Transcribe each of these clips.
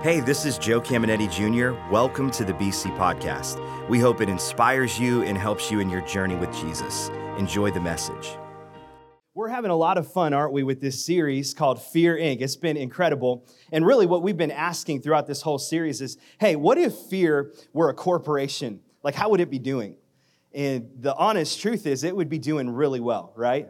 Hey, this is Joe Caminetti Jr. Welcome to the BC Podcast. We hope it inspires you and helps you in your journey with Jesus. Enjoy the message. We're having a lot of fun, aren't we, with this series called Fear Inc. It's been incredible. And really, what we've been asking throughout this whole series is hey, what if fear were a corporation? Like, how would it be doing? And the honest truth is, it would be doing really well, right?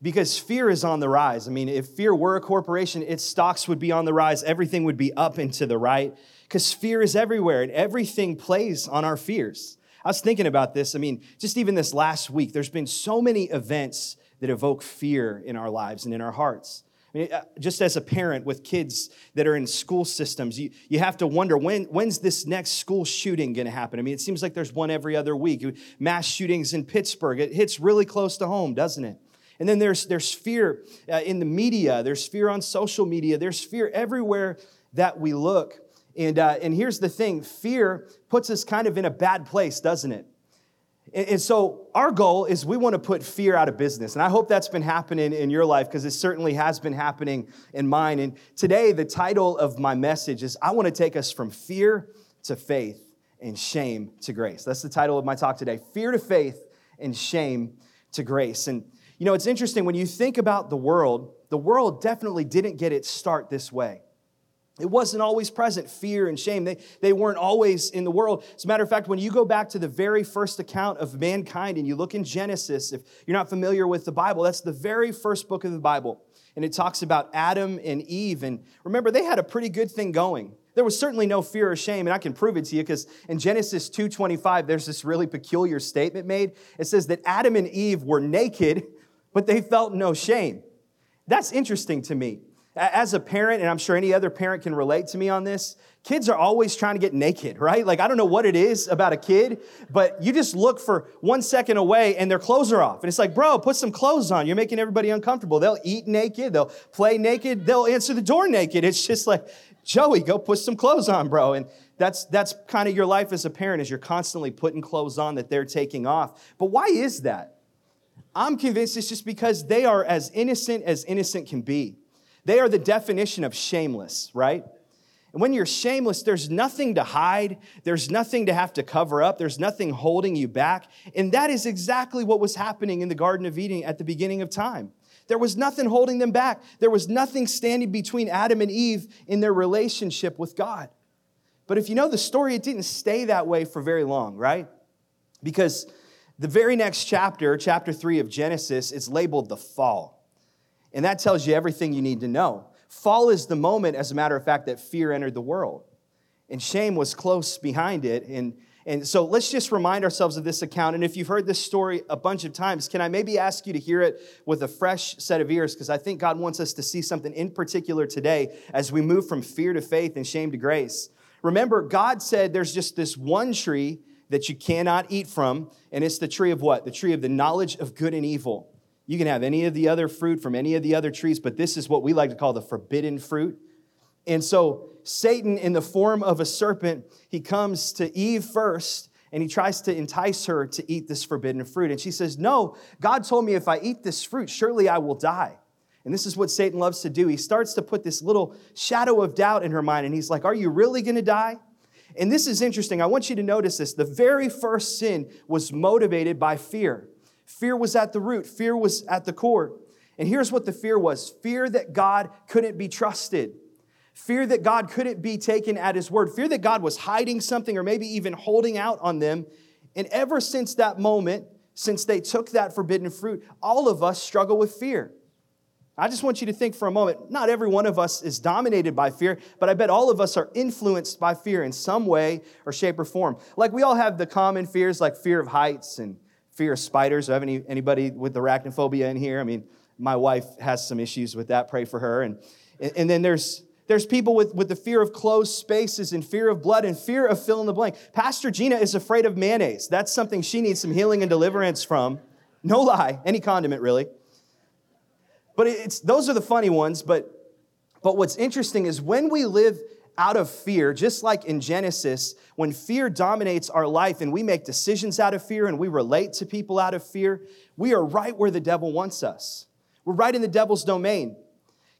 Because fear is on the rise. I mean, if fear were a corporation, its stocks would be on the rise, everything would be up and to the right, because fear is everywhere and everything plays on our fears. I was thinking about this. I mean, just even this last week, there's been so many events that evoke fear in our lives and in our hearts. I mean, uh, just as a parent with kids that are in school systems, you, you have to wonder when, when's this next school shooting going to happen? I mean, it seems like there's one every other week. Mass shootings in Pittsburgh, it hits really close to home, doesn't it? And then there's, there's fear uh, in the media, there's fear on social media, there's fear everywhere that we look. And, uh, and here's the thing fear puts us kind of in a bad place, doesn't it? And, and so, our goal is we want to put fear out of business. And I hope that's been happening in your life because it certainly has been happening in mine. And today, the title of my message is I want to take us from fear to faith and shame to grace. That's the title of my talk today Fear to faith and shame to grace. And you know, it's interesting when you think about the world, the world definitely didn't get its start this way. It wasn't always present, fear and shame. They, they weren't always in the world. As a matter of fact, when you go back to the very first account of mankind and you look in Genesis, if you're not familiar with the Bible, that's the very first book of the Bible. And it talks about Adam and Eve. And remember, they had a pretty good thing going. There was certainly no fear or shame, and I can prove it to you because in Genesis 2:25, there's this really peculiar statement made. It says that Adam and Eve were naked but they felt no shame. That's interesting to me. As a parent, and I'm sure any other parent can relate to me on this, kids are always trying to get naked, right? Like, I don't know what it is about a kid, but you just look for one second away and their clothes are off. And it's like, bro, put some clothes on. You're making everybody uncomfortable. They'll eat naked, they'll play naked, they'll answer the door naked. It's just like, Joey, go put some clothes on, bro. And that's, that's kind of your life as a parent, as you're constantly putting clothes on that they're taking off. But why is that? I'm convinced it's just because they are as innocent as innocent can be. They are the definition of shameless, right? And when you're shameless, there's nothing to hide, there's nothing to have to cover up, there's nothing holding you back. And that is exactly what was happening in the Garden of Eden at the beginning of time. There was nothing holding them back, there was nothing standing between Adam and Eve in their relationship with God. But if you know the story, it didn't stay that way for very long, right? Because the very next chapter, chapter 3 of Genesis, is labeled the fall. And that tells you everything you need to know. Fall is the moment, as a matter of fact, that fear entered the world. And shame was close behind it. And, and so let's just remind ourselves of this account. And if you've heard this story a bunch of times, can I maybe ask you to hear it with a fresh set of ears? Because I think God wants us to see something in particular today as we move from fear to faith and shame to grace. Remember, God said there's just this one tree that you cannot eat from, and it's the tree of what? The tree of the knowledge of good and evil. You can have any of the other fruit from any of the other trees, but this is what we like to call the forbidden fruit. And so, Satan, in the form of a serpent, he comes to Eve first and he tries to entice her to eat this forbidden fruit. And she says, No, God told me if I eat this fruit, surely I will die. And this is what Satan loves to do. He starts to put this little shadow of doubt in her mind, and he's like, Are you really gonna die? And this is interesting. I want you to notice this. The very first sin was motivated by fear. Fear was at the root, fear was at the core. And here's what the fear was fear that God couldn't be trusted, fear that God couldn't be taken at his word, fear that God was hiding something or maybe even holding out on them. And ever since that moment, since they took that forbidden fruit, all of us struggle with fear. I just want you to think for a moment not every one of us is dominated by fear, but I bet all of us are influenced by fear in some way or shape or form. Like we all have the common fears like fear of heights and fear of spiders. I have any, anybody with arachnophobia in here? I mean, my wife has some issues with that. Pray for her. And, and then there's, there's people with, with the fear of closed spaces and fear of blood and fear of fill in the blank. Pastor Gina is afraid of mayonnaise. That's something she needs some healing and deliverance from. No lie, any condiment really. But it's, those are the funny ones. But, but what's interesting is when we live out of fear, just like in Genesis, when fear dominates our life and we make decisions out of fear and we relate to people out of fear, we are right where the devil wants us. We're right in the devil's domain.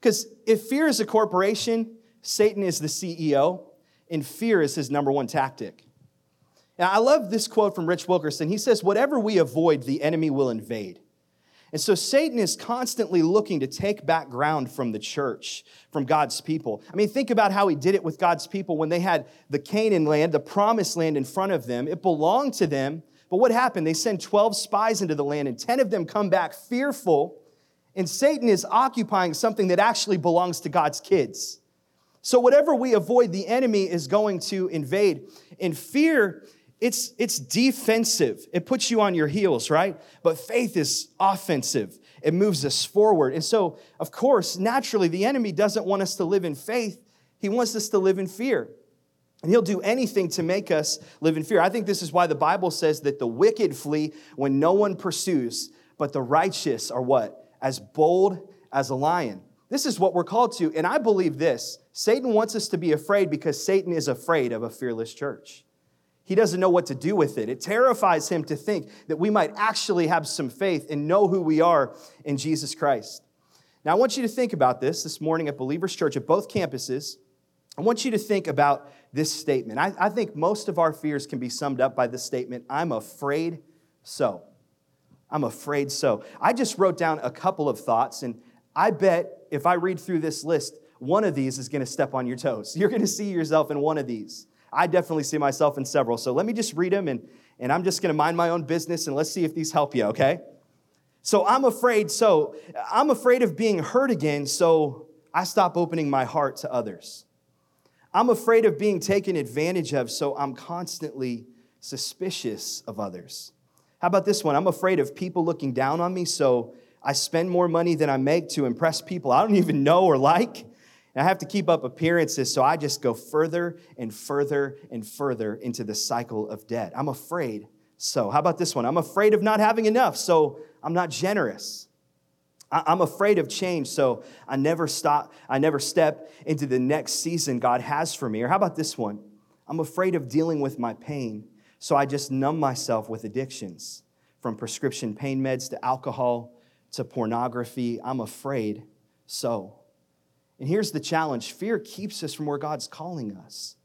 Because if fear is a corporation, Satan is the CEO, and fear is his number one tactic. Now, I love this quote from Rich Wilkerson. He says, Whatever we avoid, the enemy will invade. And so Satan is constantly looking to take back ground from the church, from God's people. I mean, think about how he did it with God's people when they had the Canaan land, the promised land in front of them. It belonged to them. But what happened? They send 12 spies into the land, and 10 of them come back fearful. And Satan is occupying something that actually belongs to God's kids. So, whatever we avoid, the enemy is going to invade. And fear it's, it's defensive. It puts you on your heels, right? But faith is offensive. It moves us forward. And so, of course, naturally, the enemy doesn't want us to live in faith. He wants us to live in fear. And he'll do anything to make us live in fear. I think this is why the Bible says that the wicked flee when no one pursues, but the righteous are what? As bold as a lion. This is what we're called to. And I believe this Satan wants us to be afraid because Satan is afraid of a fearless church. He doesn't know what to do with it. It terrifies him to think that we might actually have some faith and know who we are in Jesus Christ. Now, I want you to think about this this morning at Believers Church at both campuses. I want you to think about this statement. I, I think most of our fears can be summed up by this statement I'm afraid so. I'm afraid so. I just wrote down a couple of thoughts, and I bet if I read through this list, one of these is going to step on your toes. You're going to see yourself in one of these. I definitely see myself in several. So let me just read them and, and I'm just going to mind my own business and let's see if these help you, okay? So I'm afraid, so I'm afraid of being hurt again, so I stop opening my heart to others. I'm afraid of being taken advantage of, so I'm constantly suspicious of others. How about this one? I'm afraid of people looking down on me, so I spend more money than I make to impress people I don't even know or like. I have to keep up appearances, so I just go further and further and further into the cycle of debt. I'm afraid. So, how about this one? I'm afraid of not having enough, so I'm not generous. I'm afraid of change, so I never stop, I never step into the next season God has for me. Or how about this one? I'm afraid of dealing with my pain, so I just numb myself with addictions, from prescription pain meds to alcohol to pornography. I'm afraid so. And here's the challenge fear keeps us from where God's calling us.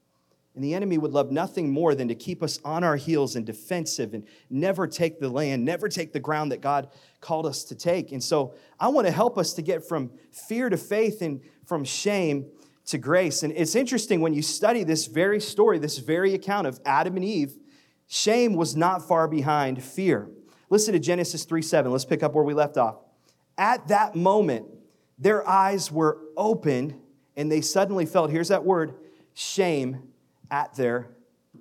And the enemy would love nothing more than to keep us on our heels and defensive and never take the land, never take the ground that God called us to take. And so I want to help us to get from fear to faith and from shame to grace. And it's interesting when you study this very story, this very account of Adam and Eve, shame was not far behind fear. Listen to Genesis 3 7. Let's pick up where we left off. At that moment, their eyes were opened and they suddenly felt, here's that word, shame at their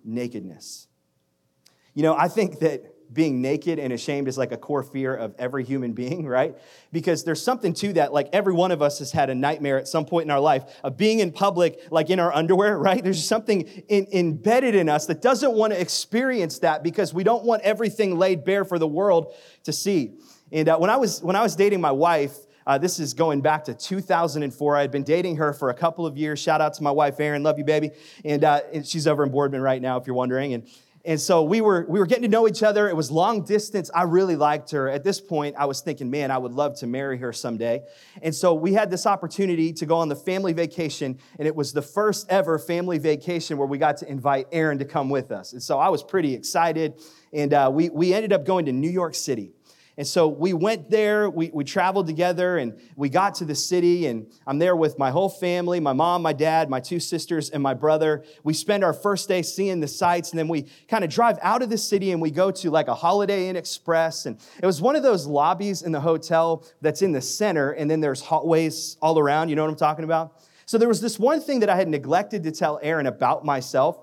nakedness. You know, I think that being naked and ashamed is like a core fear of every human being, right? Because there's something to that. Like every one of us has had a nightmare at some point in our life of being in public, like in our underwear, right? There's something in, embedded in us that doesn't want to experience that because we don't want everything laid bare for the world to see. And uh, when I was when I was dating my wife, uh, this is going back to 2004. I had been dating her for a couple of years. Shout out to my wife, Erin. Love you, baby. And, uh, and she's over in Boardman right now, if you're wondering. And, and so we were, we were getting to know each other. It was long distance. I really liked her. At this point, I was thinking, man, I would love to marry her someday. And so we had this opportunity to go on the family vacation. And it was the first ever family vacation where we got to invite Erin to come with us. And so I was pretty excited. And uh, we, we ended up going to New York City. And so we went there, we, we traveled together, and we got to the city. And I'm there with my whole family my mom, my dad, my two sisters, and my brother. We spend our first day seeing the sights, and then we kind of drive out of the city and we go to like a Holiday Inn Express. And it was one of those lobbies in the hotel that's in the center, and then there's hallways all around. You know what I'm talking about? So there was this one thing that I had neglected to tell Erin about myself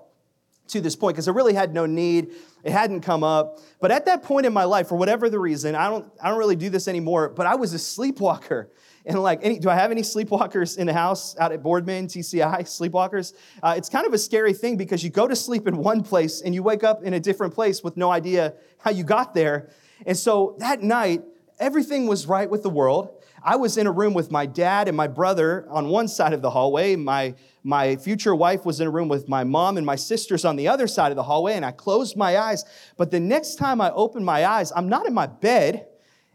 to this point because I really had no need. It hadn't come up. But at that point in my life, for whatever the reason, I don't, I don't really do this anymore, but I was a sleepwalker. And like, any, do I have any sleepwalkers in the house out at Boardman, TCI, sleepwalkers? Uh, it's kind of a scary thing because you go to sleep in one place and you wake up in a different place with no idea how you got there. And so that night, everything was right with the world. I was in a room with my dad and my brother on one side of the hallway. My, my future wife was in a room with my mom and my sisters on the other side of the hallway, and I closed my eyes. But the next time I opened my eyes, I'm not in my bed,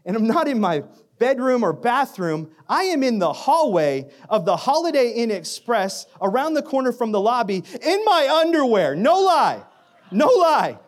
And I'm not in my bedroom or bathroom. I am in the hallway of the Holiday Inn Express around the corner from the lobby in my underwear. No lie. No lie.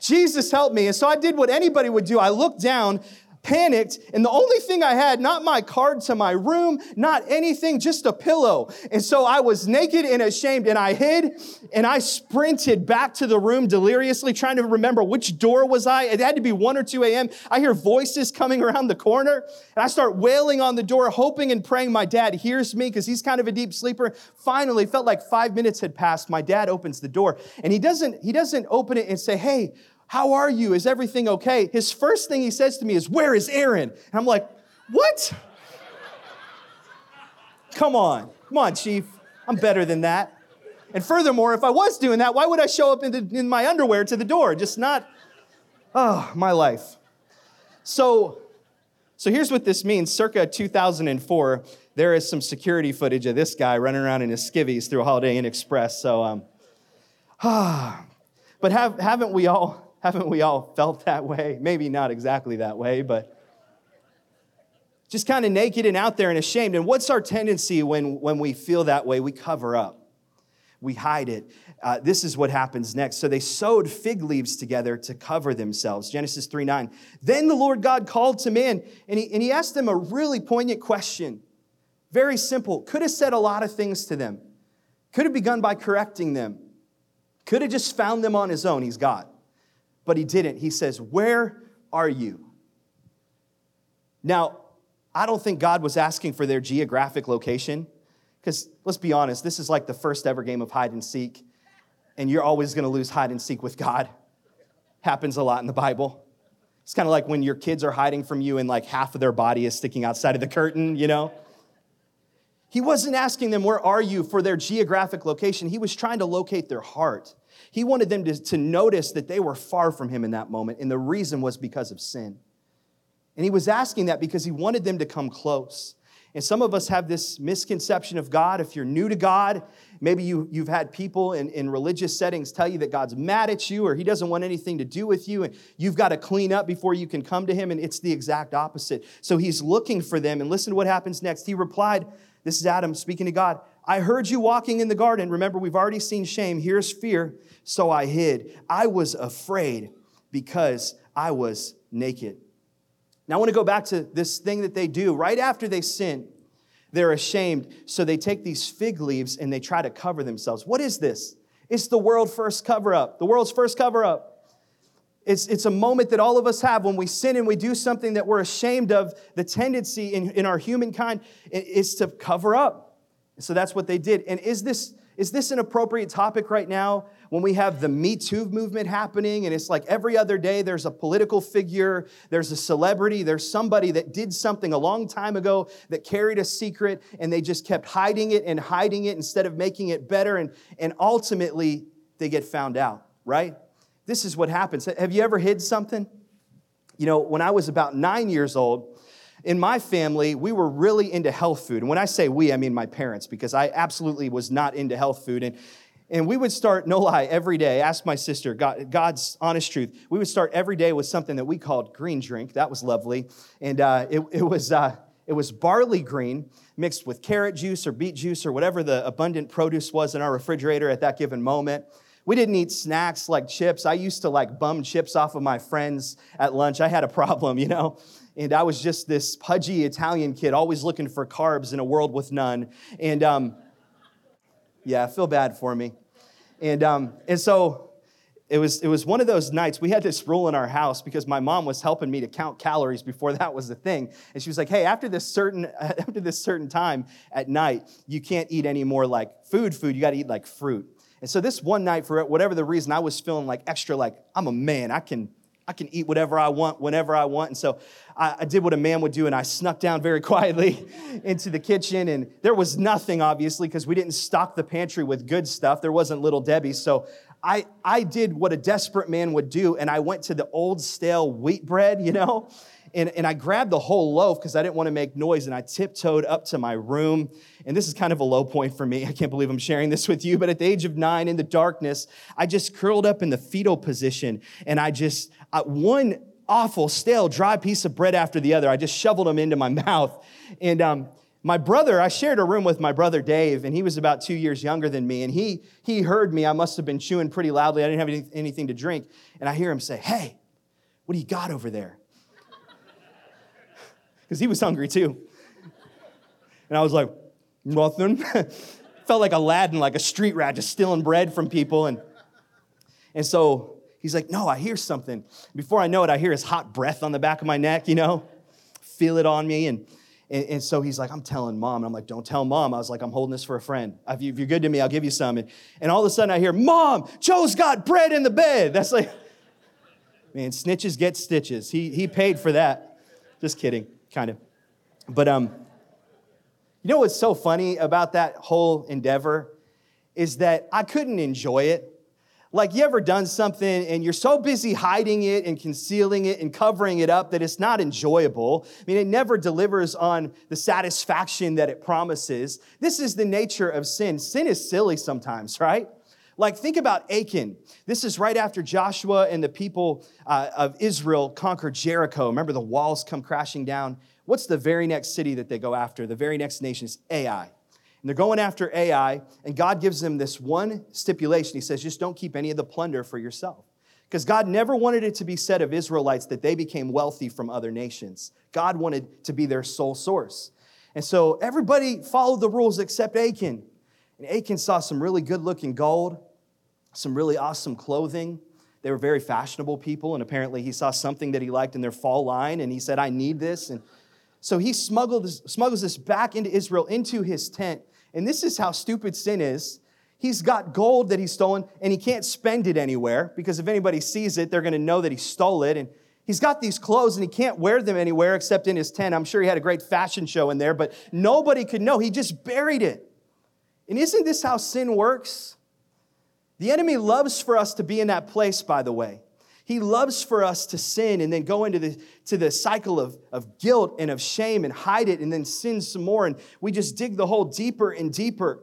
Jesus help me. And so I did what anybody would do. I looked down panicked, and the only thing I had, not my card to my room, not anything, just a pillow. And so I was naked and ashamed, and I hid, and I sprinted back to the room deliriously, trying to remember which door was I. It had to be 1 or 2 a.m. I hear voices coming around the corner, and I start wailing on the door, hoping and praying my dad hears me because he's kind of a deep sleeper. Finally, felt like five minutes had passed. My dad opens the door, and he doesn't, he doesn't open it and say, Hey, how are you? Is everything okay? His first thing he says to me is, Where is Erin? And I'm like, What? Come on. Come on, Chief. I'm better than that. And furthermore, if I was doing that, why would I show up in, the, in my underwear to the door? Just not, oh, my life. So, so here's what this means. Circa 2004, there is some security footage of this guy running around in his skivvies through a Holiday Inn Express. So, um, ah, but have, haven't we all haven't we all felt that way? Maybe not exactly that way, but just kind of naked and out there and ashamed. And what's our tendency when, when we feel that way? We cover up, we hide it. Uh, this is what happens next. So they sewed fig leaves together to cover themselves. Genesis 3 9. Then the Lord God called to man, and he, and he asked them a really poignant question. Very simple. Could have said a lot of things to them, could have begun by correcting them, could have just found them on his own. He's God but he didn't. He says, Where are you? Now, I don't think God was asking for their geographic location, because let's be honest, this is like the first ever game of hide and seek, and you're always going to lose hide and seek with God. Happens a lot in the Bible. It's kind of like when your kids are hiding from you and like half of their body is sticking outside of the curtain, you know? He wasn't asking them, Where are you for their geographic location? He was trying to locate their heart. He wanted them to, to notice that they were far from him in that moment, and the reason was because of sin. And he was asking that because he wanted them to come close. And some of us have this misconception of God. If you're new to God, maybe you, you've had people in, in religious settings tell you that God's mad at you or he doesn't want anything to do with you, and you've got to clean up before you can come to him. And it's the exact opposite. So he's looking for them. And listen to what happens next. He replied, This is Adam speaking to God. I heard you walking in the garden. Remember, we've already seen shame. Here's fear so I hid. I was afraid because I was naked. Now I want to go back to this thing that they do right after they sin. They're ashamed, so they take these fig leaves and they try to cover themselves. What is this? It's the world first cover up. The world's first cover up. It's, it's a moment that all of us have when we sin and we do something that we're ashamed of. The tendency in, in our humankind is to cover up. So that's what they did. And is this, is this an appropriate topic right now? when we have the Me Too movement happening, and it's like every other day there's a political figure, there's a celebrity, there's somebody that did something a long time ago that carried a secret, and they just kept hiding it and hiding it instead of making it better, and, and ultimately they get found out, right? This is what happens. Have you ever hid something? You know, when I was about nine years old, in my family, we were really into health food. And when I say we, I mean my parents, because I absolutely was not into health food. And and we would start, no lie, every day. Ask my sister, God, God's honest truth. We would start every day with something that we called green drink. That was lovely. And uh, it, it, was, uh, it was barley green mixed with carrot juice or beet juice or whatever the abundant produce was in our refrigerator at that given moment. We didn't eat snacks like chips. I used to like bum chips off of my friends at lunch. I had a problem, you know? And I was just this pudgy Italian kid, always looking for carbs in a world with none. And, um, yeah, feel bad for me. And, um, and so it was, it was one of those nights. We had this rule in our house because my mom was helping me to count calories before that was the thing. And she was like, hey, after this certain, after this certain time at night, you can't eat any more like food food. You got to eat like fruit. And so this one night, for whatever the reason, I was feeling like extra like, I'm a man. I can, I can eat whatever I want whenever I want. And so I, I, did what a man would do, and I snuck down very quietly into the kitchen. And there was nothing, obviously, because we didn't stock the pantry with good stuff. There wasn't Little Debbie. So I, I did what a desperate man would do, and I went to the old stale wheat bread, you know, and, and I grabbed the whole loaf because I didn't want to make noise, and I tiptoed up to my room. And this is kind of a low point for me. I can't believe I'm sharing this with you, but at the age of nine in the darkness, I just curled up in the fetal position, and I just, I, one, awful, stale, dry piece of bread after the other. I just shoveled them into my mouth. And um, my brother, I shared a room with my brother Dave, and he was about two years younger than me. And he, he heard me. I must have been chewing pretty loudly. I didn't have any, anything to drink. And I hear him say, Hey, what do you got over there? Because he was hungry too. And I was like, Nothing. Felt like Aladdin, like a street rat, just stealing bread from people. And, and so he's like, No, I hear something. Before I know it, I hear his hot breath on the back of my neck, you know, feel it on me. And and, and, so he's like, I'm telling mom. And I'm like, don't tell mom. I was like, I'm holding this for a friend. If you're good to me, I'll give you some. And, and all of a sudden I hear, Mom, Joe's got bread in the bed. That's like, man, snitches get stitches. He, he paid for that. Just kidding, kind of. But um, you know what's so funny about that whole endeavor is that I couldn't enjoy it like, you ever done something and you're so busy hiding it and concealing it and covering it up that it's not enjoyable? I mean, it never delivers on the satisfaction that it promises. This is the nature of sin. Sin is silly sometimes, right? Like, think about Achan. This is right after Joshua and the people uh, of Israel conquered Jericho. Remember, the walls come crashing down. What's the very next city that they go after? The very next nation is Ai. And they're going after Ai, and God gives them this one stipulation. He says, just don't keep any of the plunder for yourself. Because God never wanted it to be said of Israelites that they became wealthy from other nations. God wanted to be their sole source. And so everybody followed the rules except Achan. And Achan saw some really good looking gold, some really awesome clothing. They were very fashionable people, and apparently he saw something that he liked in their fall line, and he said, I need this. And so he smuggles this back into Israel, into his tent, and this is how stupid sin is. He's got gold that he's stolen and he can't spend it anywhere because if anybody sees it, they're going to know that he stole it. And he's got these clothes and he can't wear them anywhere except in his tent. I'm sure he had a great fashion show in there, but nobody could know. He just buried it. And isn't this how sin works? The enemy loves for us to be in that place, by the way. He loves for us to sin and then go into the, to the cycle of, of guilt and of shame and hide it and then sin some more. And we just dig the hole deeper and deeper.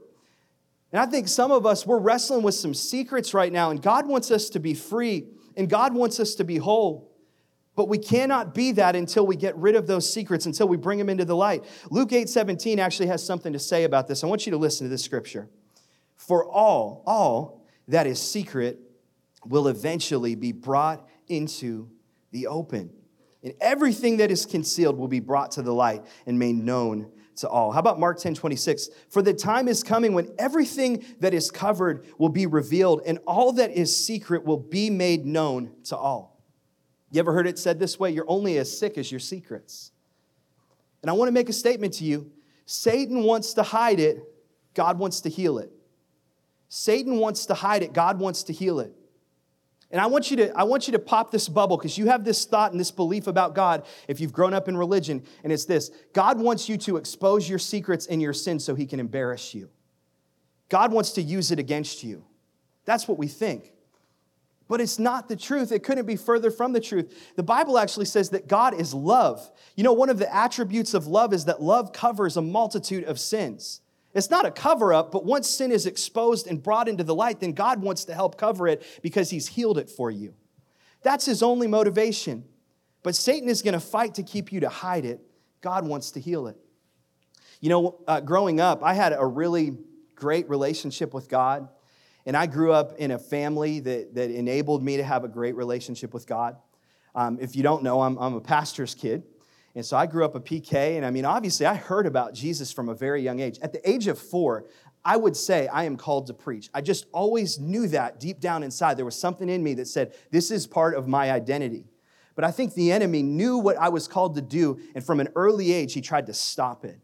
And I think some of us, we're wrestling with some secrets right now, and God wants us to be free and God wants us to be whole. But we cannot be that until we get rid of those secrets, until we bring them into the light. Luke 8 17 actually has something to say about this. I want you to listen to this scripture. For all, all that is secret will eventually be brought into the open. And everything that is concealed will be brought to the light and made known to all. How about Mark 10 26? For the time is coming when everything that is covered will be revealed, and all that is secret will be made known to all. You ever heard it said this way? You're only as sick as your secrets. And I want to make a statement to you Satan wants to hide it, God wants to heal it. Satan wants to hide it, God wants to heal it. And I want you to, I want you to pop this bubble because you have this thought and this belief about God if you've grown up in religion, and it's this God wants you to expose your secrets and your sins so he can embarrass you. God wants to use it against you. That's what we think. But it's not the truth. It couldn't be further from the truth. The Bible actually says that God is love. You know, one of the attributes of love is that love covers a multitude of sins. It's not a cover up, but once sin is exposed and brought into the light, then God wants to help cover it because He's healed it for you. That's His only motivation. But Satan is going to fight to keep you to hide it. God wants to heal it. You know, uh, growing up, I had a really great relationship with God. And I grew up in a family that, that enabled me to have a great relationship with God. Um, if you don't know, I'm, I'm a pastor's kid. And so I grew up a PK, and I mean, obviously, I heard about Jesus from a very young age. At the age of four, I would say I am called to preach. I just always knew that deep down inside. There was something in me that said, This is part of my identity. But I think the enemy knew what I was called to do, and from an early age, he tried to stop it.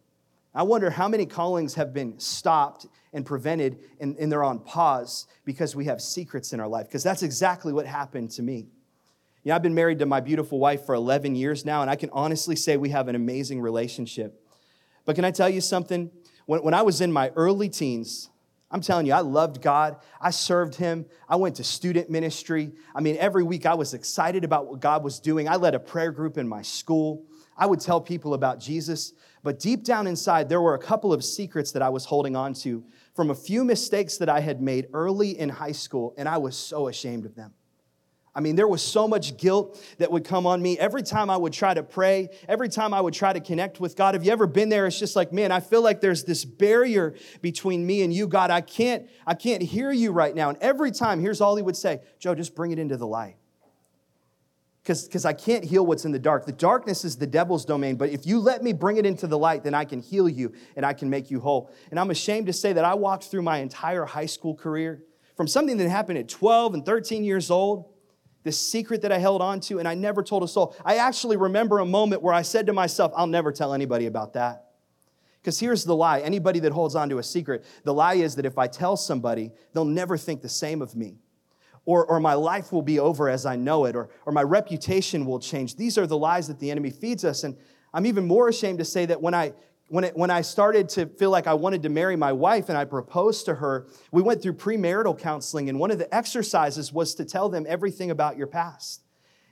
I wonder how many callings have been stopped and prevented, and, and they're on pause because we have secrets in our life, because that's exactly what happened to me. You know, I've been married to my beautiful wife for 11 years now, and I can honestly say we have an amazing relationship. But can I tell you something? When, when I was in my early teens, I'm telling you, I loved God. I served Him. I went to student ministry. I mean, every week I was excited about what God was doing. I led a prayer group in my school. I would tell people about Jesus. But deep down inside, there were a couple of secrets that I was holding on to from a few mistakes that I had made early in high school, and I was so ashamed of them. I mean, there was so much guilt that would come on me every time I would try to pray, every time I would try to connect with God. Have you ever been there? It's just like, man, I feel like there's this barrier between me and you, God. I can't, I can't hear you right now. And every time, here's all he would say Joe, just bring it into the light. Because I can't heal what's in the dark. The darkness is the devil's domain, but if you let me bring it into the light, then I can heal you and I can make you whole. And I'm ashamed to say that I walked through my entire high school career from something that happened at 12 and 13 years old this secret that I held on to, and I never told a soul. I actually remember a moment where I said to myself, I'll never tell anybody about that. Because here's the lie anybody that holds on to a secret, the lie is that if I tell somebody, they'll never think the same of me. Or, or my life will be over as I know it, or, or my reputation will change. These are the lies that the enemy feeds us. And I'm even more ashamed to say that when I when, it, when I started to feel like I wanted to marry my wife and I proposed to her, we went through premarital counseling, and one of the exercises was to tell them everything about your past.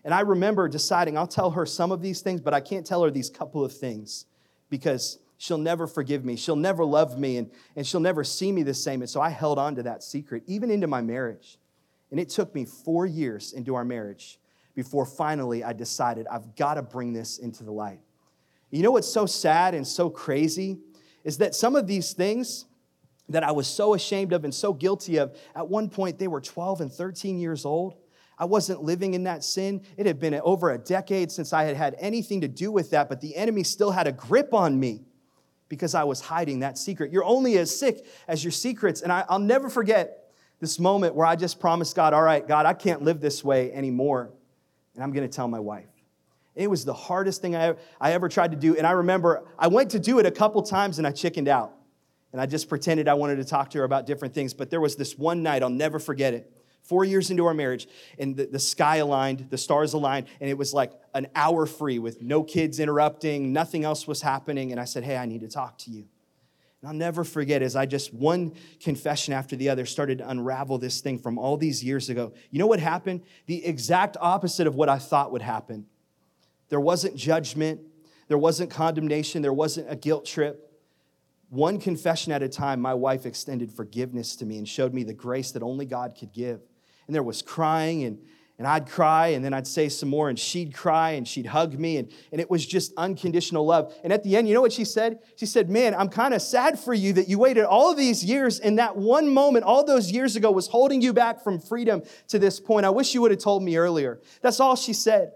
And I remember deciding I'll tell her some of these things, but I can't tell her these couple of things because she'll never forgive me. She'll never love me, and, and she'll never see me the same. And so I held on to that secret, even into my marriage. And it took me four years into our marriage before finally I decided I've got to bring this into the light. You know what's so sad and so crazy is that some of these things that I was so ashamed of and so guilty of, at one point they were 12 and 13 years old. I wasn't living in that sin. It had been over a decade since I had had anything to do with that, but the enemy still had a grip on me because I was hiding that secret. You're only as sick as your secrets. And I, will never forget this moment where I just promised God, all right, God, I can't live this way anymore. And I'm going to tell my wife. It was the hardest thing I, I ever tried to do. And I remember I went to do it a couple times and I chickened out. And I just pretended I wanted to talk to her about different things. But there was this one night, I'll never forget it. Four years into our marriage, and the, the sky aligned, the stars aligned, and it was like an hour free with no kids interrupting, nothing else was happening. And I said, Hey, I need to talk to you. And I'll never forget as I just one confession after the other started to unravel this thing from all these years ago. You know what happened? The exact opposite of what I thought would happen. There wasn't judgment, there wasn't condemnation, there wasn't a guilt trip. One confession at a time, my wife extended forgiveness to me and showed me the grace that only God could give. And there was crying, and, and I'd cry, and then I'd say some more, and she'd cry, and she'd hug me, and, and it was just unconditional love. And at the end, you know what she said? She said, Man, I'm kind of sad for you that you waited all these years, and that one moment, all those years ago, was holding you back from freedom to this point. I wish you would have told me earlier. That's all she said.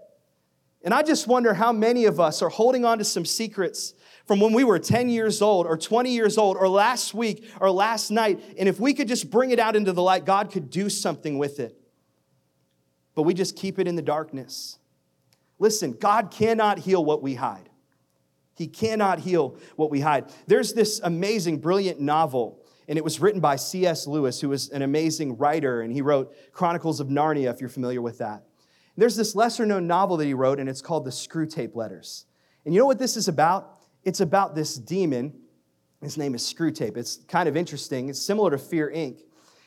And I just wonder how many of us are holding on to some secrets from when we were 10 years old or 20 years old or last week or last night. And if we could just bring it out into the light, God could do something with it. But we just keep it in the darkness. Listen, God cannot heal what we hide. He cannot heal what we hide. There's this amazing, brilliant novel, and it was written by C.S. Lewis, who was an amazing writer, and he wrote Chronicles of Narnia, if you're familiar with that. There's this lesser known novel that he wrote, and it's called The Screwtape Letters. And you know what this is about? It's about this demon. His name is Screwtape. It's kind of interesting. It's similar to Fear Inc.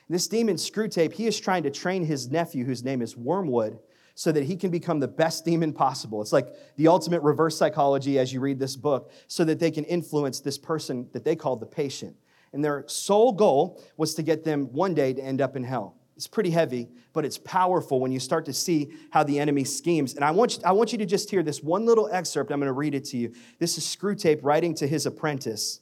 This demon, Screwtape, he is trying to train his nephew, whose name is Wormwood, so that he can become the best demon possible. It's like the ultimate reverse psychology as you read this book, so that they can influence this person that they call the patient. And their sole goal was to get them one day to end up in hell. It's pretty heavy, but it's powerful when you start to see how the enemy schemes. And I want you, I want you to just hear this one little excerpt. I'm going to read it to you. This is Screwtape writing to his apprentice.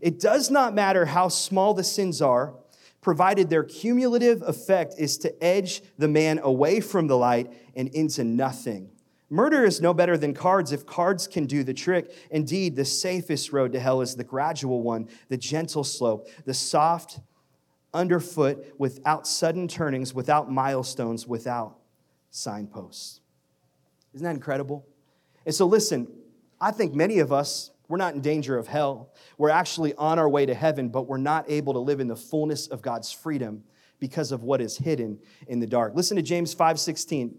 It does not matter how small the sins are, provided their cumulative effect is to edge the man away from the light and into nothing. Murder is no better than cards if cards can do the trick. Indeed, the safest road to hell is the gradual one, the gentle slope, the soft underfoot without sudden turnings, without milestones, without signposts. Isn't that incredible? And so, listen, I think many of us, we're not in danger of hell. We're actually on our way to heaven, but we're not able to live in the fullness of God's freedom because of what is hidden in the dark. Listen to James 5:16.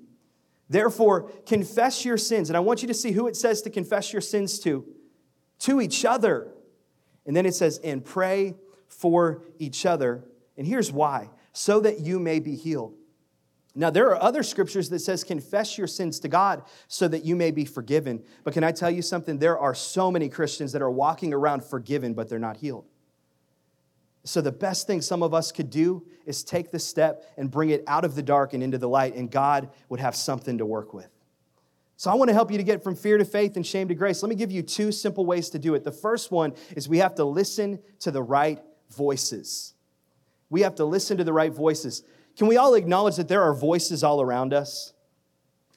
Therefore, confess your sins. And I want you to see who it says to confess your sins to. To each other. And then it says, and pray for each other and here's why so that you may be healed. Now, there are other scriptures that says confess your sins to God so that you may be forgiven. But can I tell you something? There are so many Christians that are walking around forgiven, but they're not healed. So, the best thing some of us could do is take the step and bring it out of the dark and into the light, and God would have something to work with. So, I want to help you to get from fear to faith and shame to grace. Let me give you two simple ways to do it. The first one is we have to listen to the right voices. We have to listen to the right voices. Can we all acknowledge that there are voices all around us?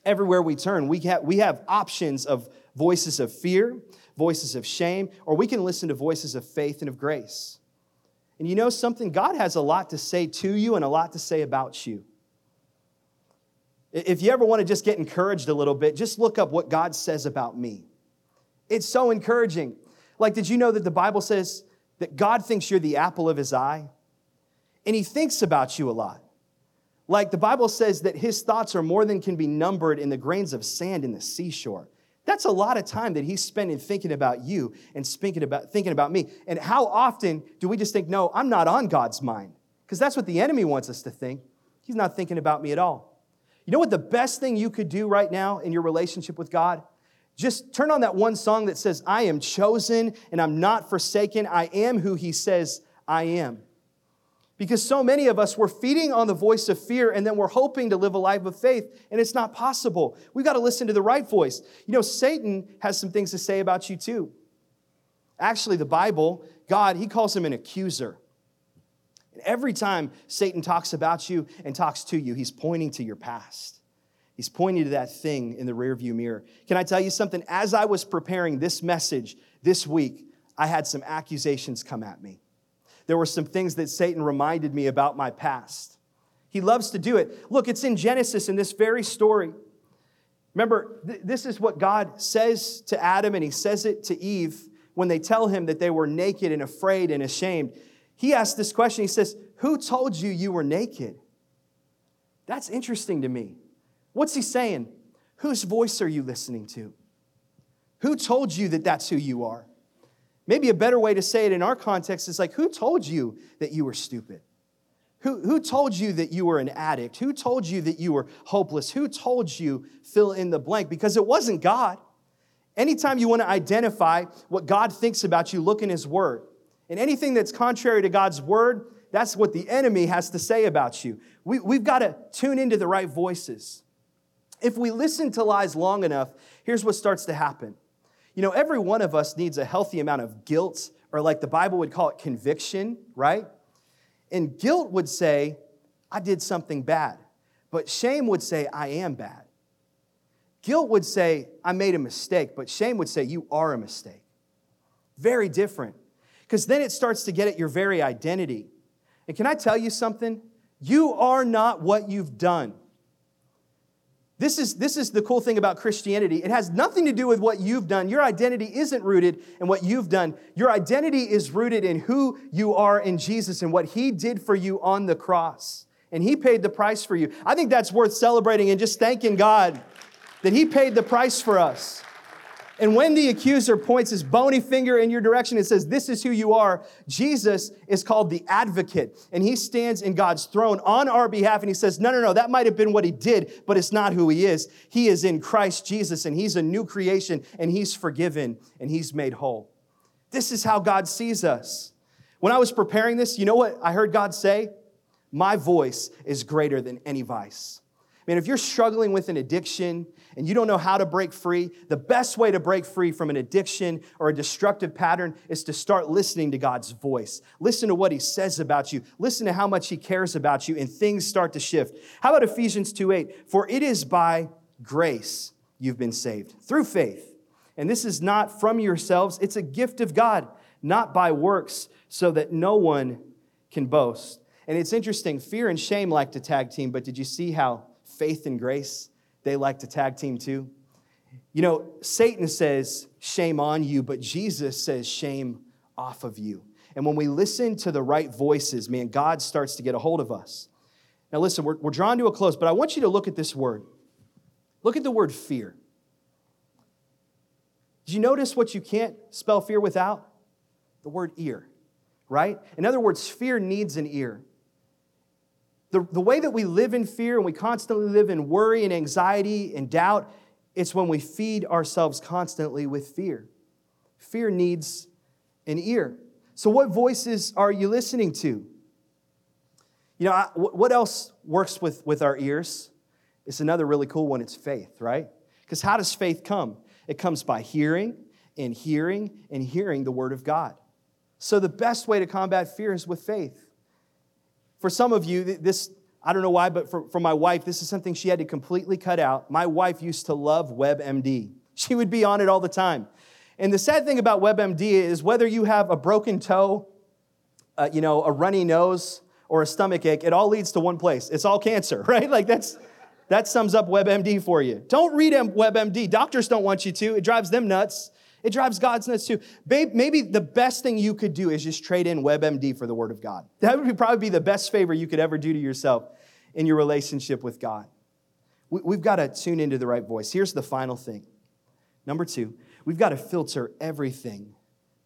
Everywhere we turn, we have, we have options of voices of fear, voices of shame, or we can listen to voices of faith and of grace. And you know something? God has a lot to say to you and a lot to say about you. If you ever want to just get encouraged a little bit, just look up what God says about me. It's so encouraging. Like, did you know that the Bible says that God thinks you're the apple of his eye? And he thinks about you a lot. Like the Bible says that his thoughts are more than can be numbered in the grains of sand in the seashore. That's a lot of time that he's spending thinking about you and thinking about, thinking about me. And how often do we just think, no, I'm not on God's mind? Because that's what the enemy wants us to think. He's not thinking about me at all. You know what the best thing you could do right now in your relationship with God? Just turn on that one song that says, I am chosen and I'm not forsaken. I am who he says I am. Because so many of us, we're feeding on the voice of fear and then we're hoping to live a life of faith, and it's not possible. We've got to listen to the right voice. You know, Satan has some things to say about you too. Actually, the Bible, God, he calls him an accuser. And every time Satan talks about you and talks to you, he's pointing to your past. He's pointing to that thing in the rearview mirror. Can I tell you something? As I was preparing this message this week, I had some accusations come at me. There were some things that Satan reminded me about my past. He loves to do it. Look, it's in Genesis in this very story. Remember, th- this is what God says to Adam, and he says it to Eve when they tell him that they were naked and afraid and ashamed. He asks this question He says, Who told you you were naked? That's interesting to me. What's he saying? Whose voice are you listening to? Who told you that that's who you are? Maybe a better way to say it in our context is like, who told you that you were stupid? Who, who told you that you were an addict? Who told you that you were hopeless? Who told you fill in the blank? Because it wasn't God. Anytime you want to identify what God thinks about you, look in His Word. And anything that's contrary to God's Word, that's what the enemy has to say about you. We, we've got to tune into the right voices. If we listen to lies long enough, here's what starts to happen you know, every one of us needs a healthy amount of guilt, or like the Bible would call it conviction, right? And guilt would say, I did something bad. But shame would say, I am bad. Guilt would say, I made a mistake. But shame would say, You are a mistake. Very different. Because then it starts to get at your very identity. And can I tell you something? You are not what you've done. This is, this is the cool thing about Christianity. It has nothing to do with what you've done. Your identity isn't rooted in what you've done. Your identity is rooted in who you are in Jesus and what He did for you on the cross. And He paid the price for you. I think that's worth celebrating and just thanking God that He paid the price for us. And when the accuser points his bony finger in your direction and says, This is who you are, Jesus is called the advocate. And he stands in God's throne on our behalf and he says, No, no, no, that might have been what he did, but it's not who he is. He is in Christ Jesus and he's a new creation and he's forgiven and he's made whole. This is how God sees us. When I was preparing this, you know what I heard God say? My voice is greater than any vice. Man, if you're struggling with an addiction and you don't know how to break free, the best way to break free from an addiction or a destructive pattern is to start listening to God's voice. Listen to what He says about you. Listen to how much He cares about you, and things start to shift. How about Ephesians 2 8? For it is by grace you've been saved through faith. And this is not from yourselves, it's a gift of God, not by works, so that no one can boast. And it's interesting, fear and shame like to tag team, but did you see how faith and grace, they like to tag team too. You know, Satan says, shame on you, but Jesus says, shame off of you. And when we listen to the right voices, man, God starts to get a hold of us. Now, listen, we're, we're drawn to a close, but I want you to look at this word. Look at the word fear. Did you notice what you can't spell fear without? The word ear, right? In other words, fear needs an ear. The, the way that we live in fear and we constantly live in worry and anxiety and doubt, it's when we feed ourselves constantly with fear. Fear needs an ear. So, what voices are you listening to? You know, I, what else works with, with our ears? It's another really cool one. It's faith, right? Because how does faith come? It comes by hearing and hearing and hearing the word of God. So, the best way to combat fear is with faith. For some of you, this, I don't know why, but for, for my wife, this is something she had to completely cut out. My wife used to love WebMD, she would be on it all the time. And the sad thing about WebMD is whether you have a broken toe, uh, you know, a runny nose, or a stomach ache, it all leads to one place. It's all cancer, right? Like that's that sums up WebMD for you. Don't read WebMD. Doctors don't want you to. It drives them nuts. It drives God's nuts too. Babe, maybe the best thing you could do is just trade in WebMD for the Word of God. That would probably be the best favor you could ever do to yourself in your relationship with God. We've got to tune into the right voice. Here's the final thing. Number two, we've got to filter everything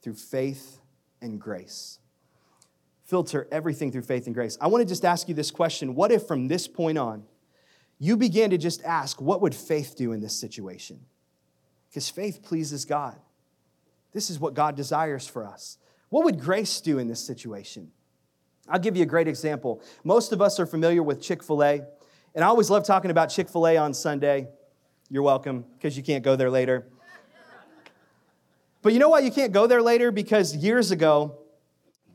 through faith and grace. Filter everything through faith and grace. I want to just ask you this question What if from this point on, you began to just ask, what would faith do in this situation? Because faith pleases God. This is what God desires for us. What would grace do in this situation? I'll give you a great example. Most of us are familiar with Chick fil A, and I always love talking about Chick fil A on Sunday. You're welcome, because you can't go there later. But you know why you can't go there later? Because years ago,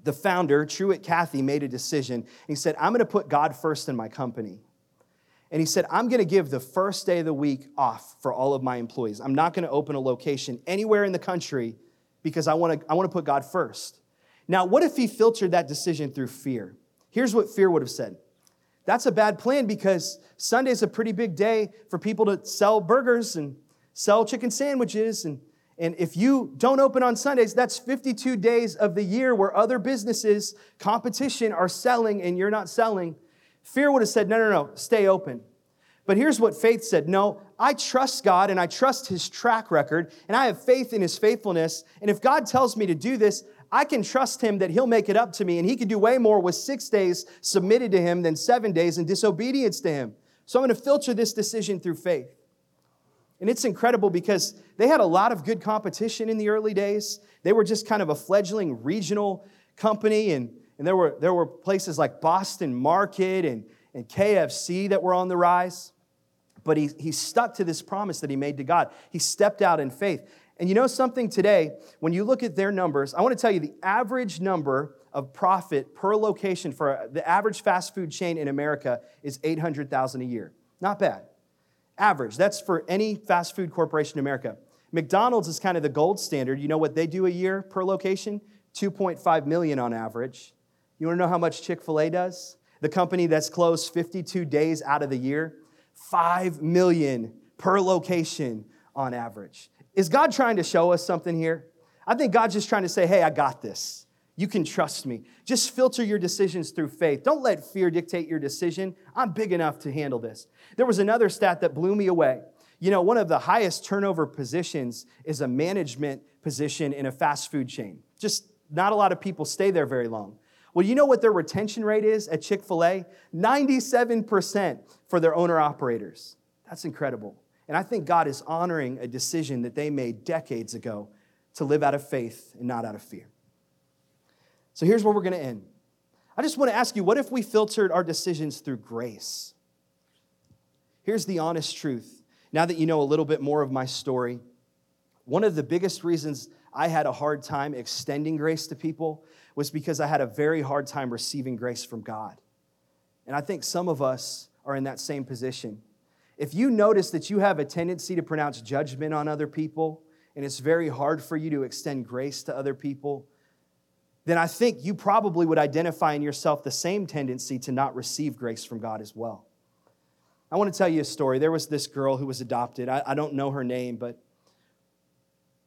the founder, Truett Cathy, made a decision. He said, I'm going to put God first in my company. And he said, I'm going to give the first day of the week off for all of my employees. I'm not going to open a location anywhere in the country because I want to, I want to put God first. Now, what if he filtered that decision through fear? Here's what fear would have said That's a bad plan because Sunday's a pretty big day for people to sell burgers and sell chicken sandwiches. And, and if you don't open on Sundays, that's 52 days of the year where other businesses, competition, are selling and you're not selling. Fear would have said, no, no, no, stay open. But here's what faith said No, I trust God and I trust his track record and I have faith in his faithfulness. And if God tells me to do this, I can trust him that he'll make it up to me and he could do way more with six days submitted to him than seven days in disobedience to him. So I'm going to filter this decision through faith. And it's incredible because they had a lot of good competition in the early days. They were just kind of a fledgling regional company and and there were, there were places like Boston Market and, and KFC that were on the rise. But he, he stuck to this promise that he made to God. He stepped out in faith. And you know something today, when you look at their numbers, I want to tell you the average number of profit per location for uh, the average fast food chain in America is 800,000 a year. Not bad. Average. That's for any fast food corporation in America. McDonald's is kind of the gold standard. You know what they do a year per location? 2.5 million on average. You want to know how much Chick fil A does? The company that's closed 52 days out of the year, 5 million per location on average. Is God trying to show us something here? I think God's just trying to say, hey, I got this. You can trust me. Just filter your decisions through faith. Don't let fear dictate your decision. I'm big enough to handle this. There was another stat that blew me away. You know, one of the highest turnover positions is a management position in a fast food chain. Just not a lot of people stay there very long. Well, you know what their retention rate is at Chick fil A? 97% for their owner operators. That's incredible. And I think God is honoring a decision that they made decades ago to live out of faith and not out of fear. So here's where we're going to end. I just want to ask you what if we filtered our decisions through grace? Here's the honest truth. Now that you know a little bit more of my story, one of the biggest reasons I had a hard time extending grace to people was because I had a very hard time receiving grace from God. And I think some of us are in that same position. If you notice that you have a tendency to pronounce judgment on other people, and it's very hard for you to extend grace to other people, then I think you probably would identify in yourself the same tendency to not receive grace from God as well. I want to tell you a story. There was this girl who was adopted. I, I don't know her name, but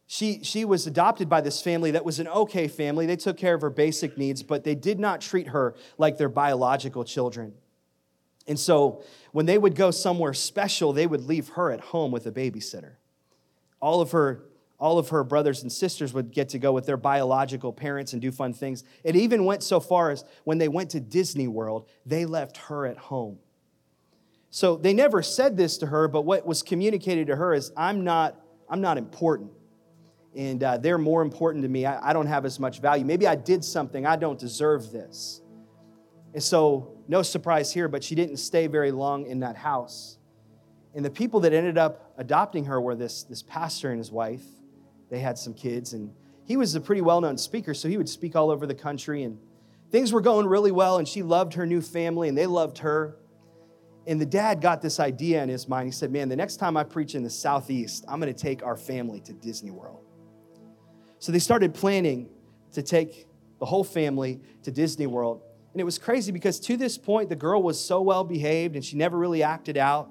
she, she was adopted by this family that was an okay family. They took care of her basic needs, but they did not treat her like their biological children. And so when they would go somewhere special, they would leave her at home with a babysitter. All of her all of her brothers and sisters would get to go with their biological parents and do fun things. It even went so far as when they went to Disney World, they left her at home. So they never said this to her, but what was communicated to her is I'm not I'm not important. And uh, they're more important to me. I, I don't have as much value. Maybe I did something, I don't deserve this. And so, no surprise here, but she didn't stay very long in that house. And the people that ended up adopting her were this, this pastor and his wife. They had some kids, and he was a pretty well known speaker, so he would speak all over the country. And things were going really well, and she loved her new family, and they loved her. And the dad got this idea in his mind. He said, Man, the next time I preach in the Southeast, I'm going to take our family to Disney World. So they started planning to take the whole family to Disney World. And it was crazy because to this point, the girl was so well behaved and she never really acted out.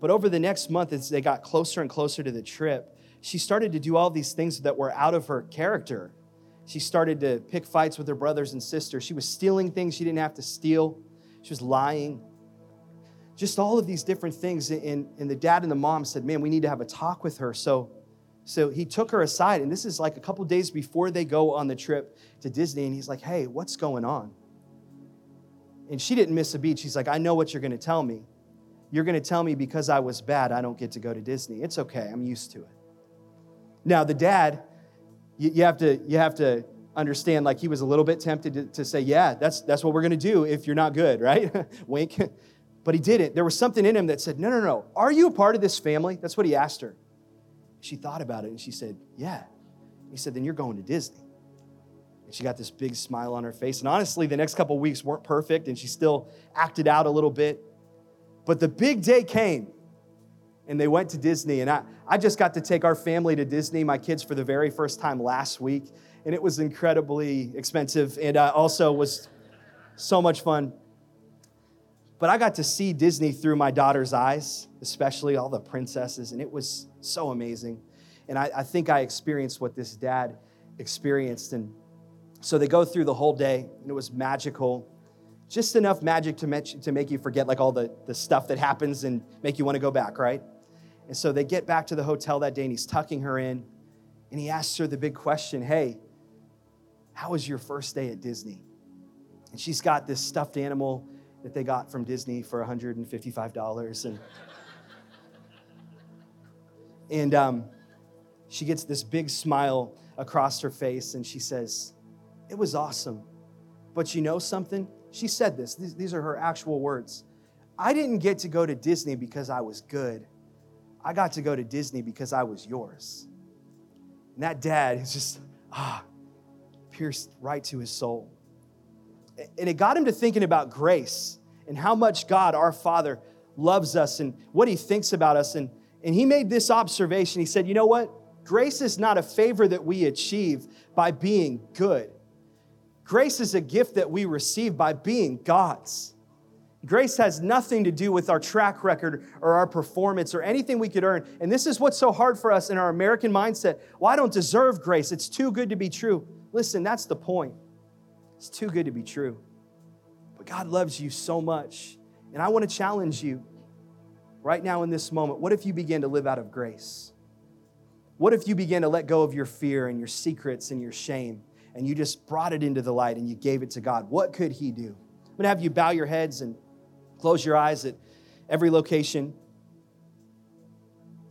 But over the next month, as they got closer and closer to the trip, she started to do all these things that were out of her character. She started to pick fights with her brothers and sisters. She was stealing things she didn't have to steal. She was lying. Just all of these different things. And, and the dad and the mom said, Man, we need to have a talk with her. So so he took her aside, and this is like a couple days before they go on the trip to Disney, and he's like, Hey, what's going on? And she didn't miss a beat. She's like, I know what you're going to tell me. You're going to tell me because I was bad, I don't get to go to Disney. It's okay, I'm used to it. Now, the dad, you, you have, to, you have to understand, like, he was a little bit tempted to, to say, Yeah, that's, that's what we're going to do if you're not good, right? Wink. But he didn't. There was something in him that said, No, no, no. Are you a part of this family? That's what he asked her. She thought about it and she said, Yeah. He said, Then you're going to Disney. And she got this big smile on her face. And honestly, the next couple weeks weren't perfect and she still acted out a little bit. But the big day came and they went to Disney. And I, I just got to take our family to Disney, my kids, for the very first time last week. And it was incredibly expensive and uh, also was so much fun. But I got to see Disney through my daughter's eyes, especially all the princesses, and it was so amazing. And I, I think I experienced what this dad experienced. And so they go through the whole day, and it was magical. Just enough magic to, make, to make you forget like all the, the stuff that happens and make you want to go back, right? And so they get back to the hotel that day, and he's tucking her in, and he asks her the big question Hey, how was your first day at Disney? And she's got this stuffed animal that they got from Disney for $155. And, and um, she gets this big smile across her face and she says, It was awesome. But you know something? She said this, these, these are her actual words. I didn't get to go to Disney because I was good. I got to go to Disney because I was yours. And that dad is just, ah, pierced right to his soul. And it got him to thinking about grace and how much God, our Father, loves us and what he thinks about us. And, and he made this observation. He said, You know what? Grace is not a favor that we achieve by being good. Grace is a gift that we receive by being God's. Grace has nothing to do with our track record or our performance or anything we could earn. And this is what's so hard for us in our American mindset. Well, I don't deserve grace. It's too good to be true. Listen, that's the point. It's too good to be true. But God loves you so much. And I want to challenge you right now in this moment. What if you begin to live out of grace? What if you began to let go of your fear and your secrets and your shame and you just brought it into the light and you gave it to God? What could He do? I'm going to have you bow your heads and close your eyes at every location.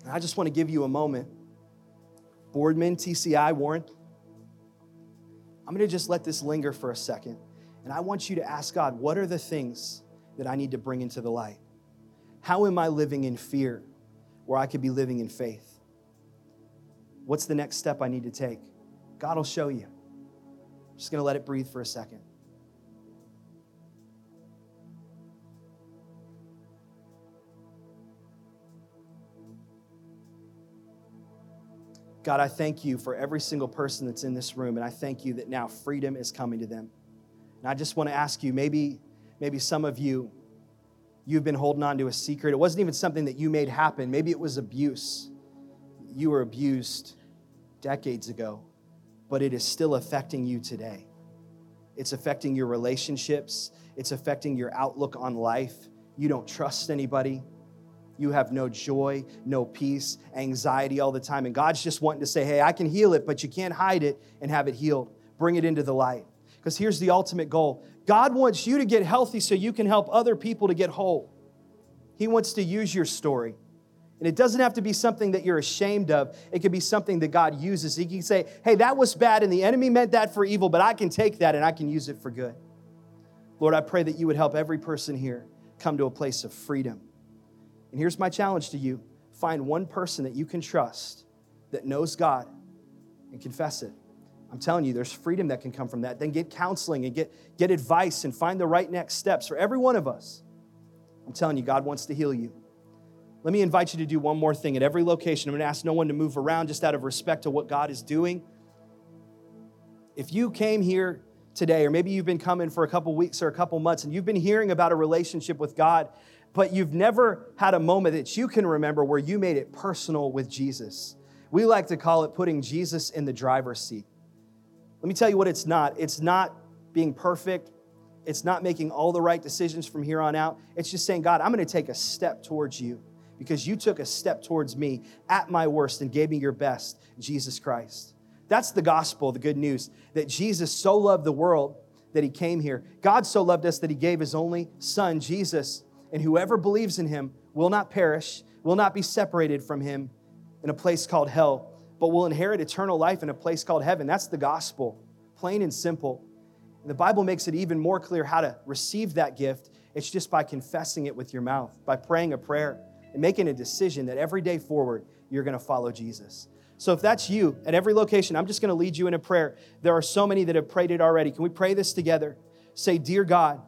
I just want to give you a moment. Boardman, TCI, Warren, I'm going to just let this linger for a second. And I want you to ask God, what are the things that I need to bring into the light? How am I living in fear where I could be living in faith? What's the next step I need to take? God will show you. I'm just going to let it breathe for a second. God, I thank you for every single person that's in this room, and I thank you that now freedom is coming to them. And I just want to ask you maybe, maybe some of you, you've been holding on to a secret. It wasn't even something that you made happen. Maybe it was abuse. You were abused decades ago, but it is still affecting you today. It's affecting your relationships, it's affecting your outlook on life. You don't trust anybody. You have no joy, no peace, anxiety all the time. And God's just wanting to say, hey, I can heal it, but you can't hide it and have it healed. Bring it into the light. Because here's the ultimate goal God wants you to get healthy so you can help other people to get whole. He wants to use your story And it doesn't have to be something that you're ashamed of. It could be something that God uses. He can say, hey, that was bad and the enemy meant that for evil, but I can take that and I can use it for good. Lord, I pray that you would help every person here come to a place of freedom. And here's my challenge to you find one person that you can trust that knows God and confess it. I'm telling you, there's freedom that can come from that. Then get counseling and get, get advice and find the right next steps for every one of us. I'm telling you, God wants to heal you. Let me invite you to do one more thing at every location. I'm going to ask no one to move around just out of respect to what God is doing. If you came here today, or maybe you've been coming for a couple weeks or a couple months, and you've been hearing about a relationship with God, but you've never had a moment that you can remember where you made it personal with Jesus. We like to call it putting Jesus in the driver's seat. Let me tell you what it's not. It's not being perfect. It's not making all the right decisions from here on out. It's just saying, God, I'm going to take a step towards you because you took a step towards me at my worst and gave me your best, Jesus Christ. That's the gospel, the good news that Jesus so loved the world that he came here. God so loved us that he gave his only son, Jesus, and whoever believes in him will not perish, will not be separated from him in a place called hell, but will inherit eternal life in a place called heaven. That's the gospel, plain and simple. And the Bible makes it even more clear how to receive that gift. It's just by confessing it with your mouth, by praying a prayer and making a decision that every day forward, you're going to follow Jesus. So if that's you at every location, I'm just going to lead you in a prayer. There are so many that have prayed it already. Can we pray this together? Say, Dear God,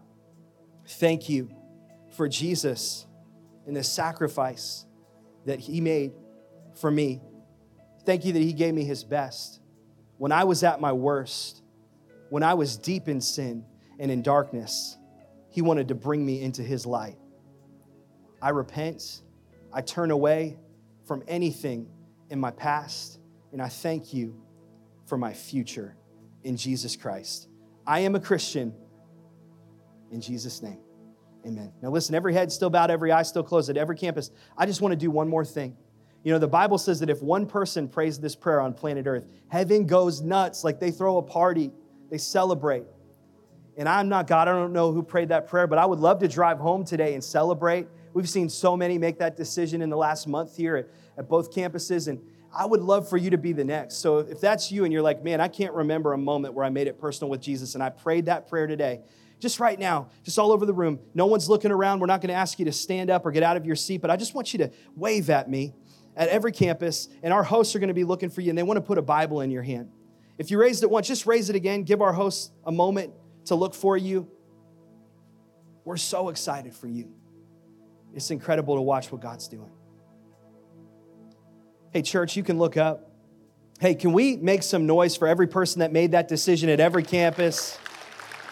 thank you for Jesus and the sacrifice that he made for me. Thank you that he gave me his best. When I was at my worst, when I was deep in sin and in darkness, he wanted to bring me into his light. I repent I turn away from anything in my past, and I thank you for my future in Jesus Christ. I am a Christian in Jesus' name. Amen. Now, listen, every head still bowed, every eye still closed at every campus. I just want to do one more thing. You know, the Bible says that if one person prays this prayer on planet Earth, heaven goes nuts. Like they throw a party, they celebrate. And I'm not God, I don't know who prayed that prayer, but I would love to drive home today and celebrate We've seen so many make that decision in the last month here at, at both campuses, and I would love for you to be the next. So if that's you and you're like, man, I can't remember a moment where I made it personal with Jesus and I prayed that prayer today, just right now, just all over the room. No one's looking around. We're not going to ask you to stand up or get out of your seat, but I just want you to wave at me at every campus, and our hosts are going to be looking for you, and they want to put a Bible in your hand. If you raised it once, just raise it again. Give our hosts a moment to look for you. We're so excited for you. It's incredible to watch what God's doing. Hey, church, you can look up. Hey, can we make some noise for every person that made that decision at every campus?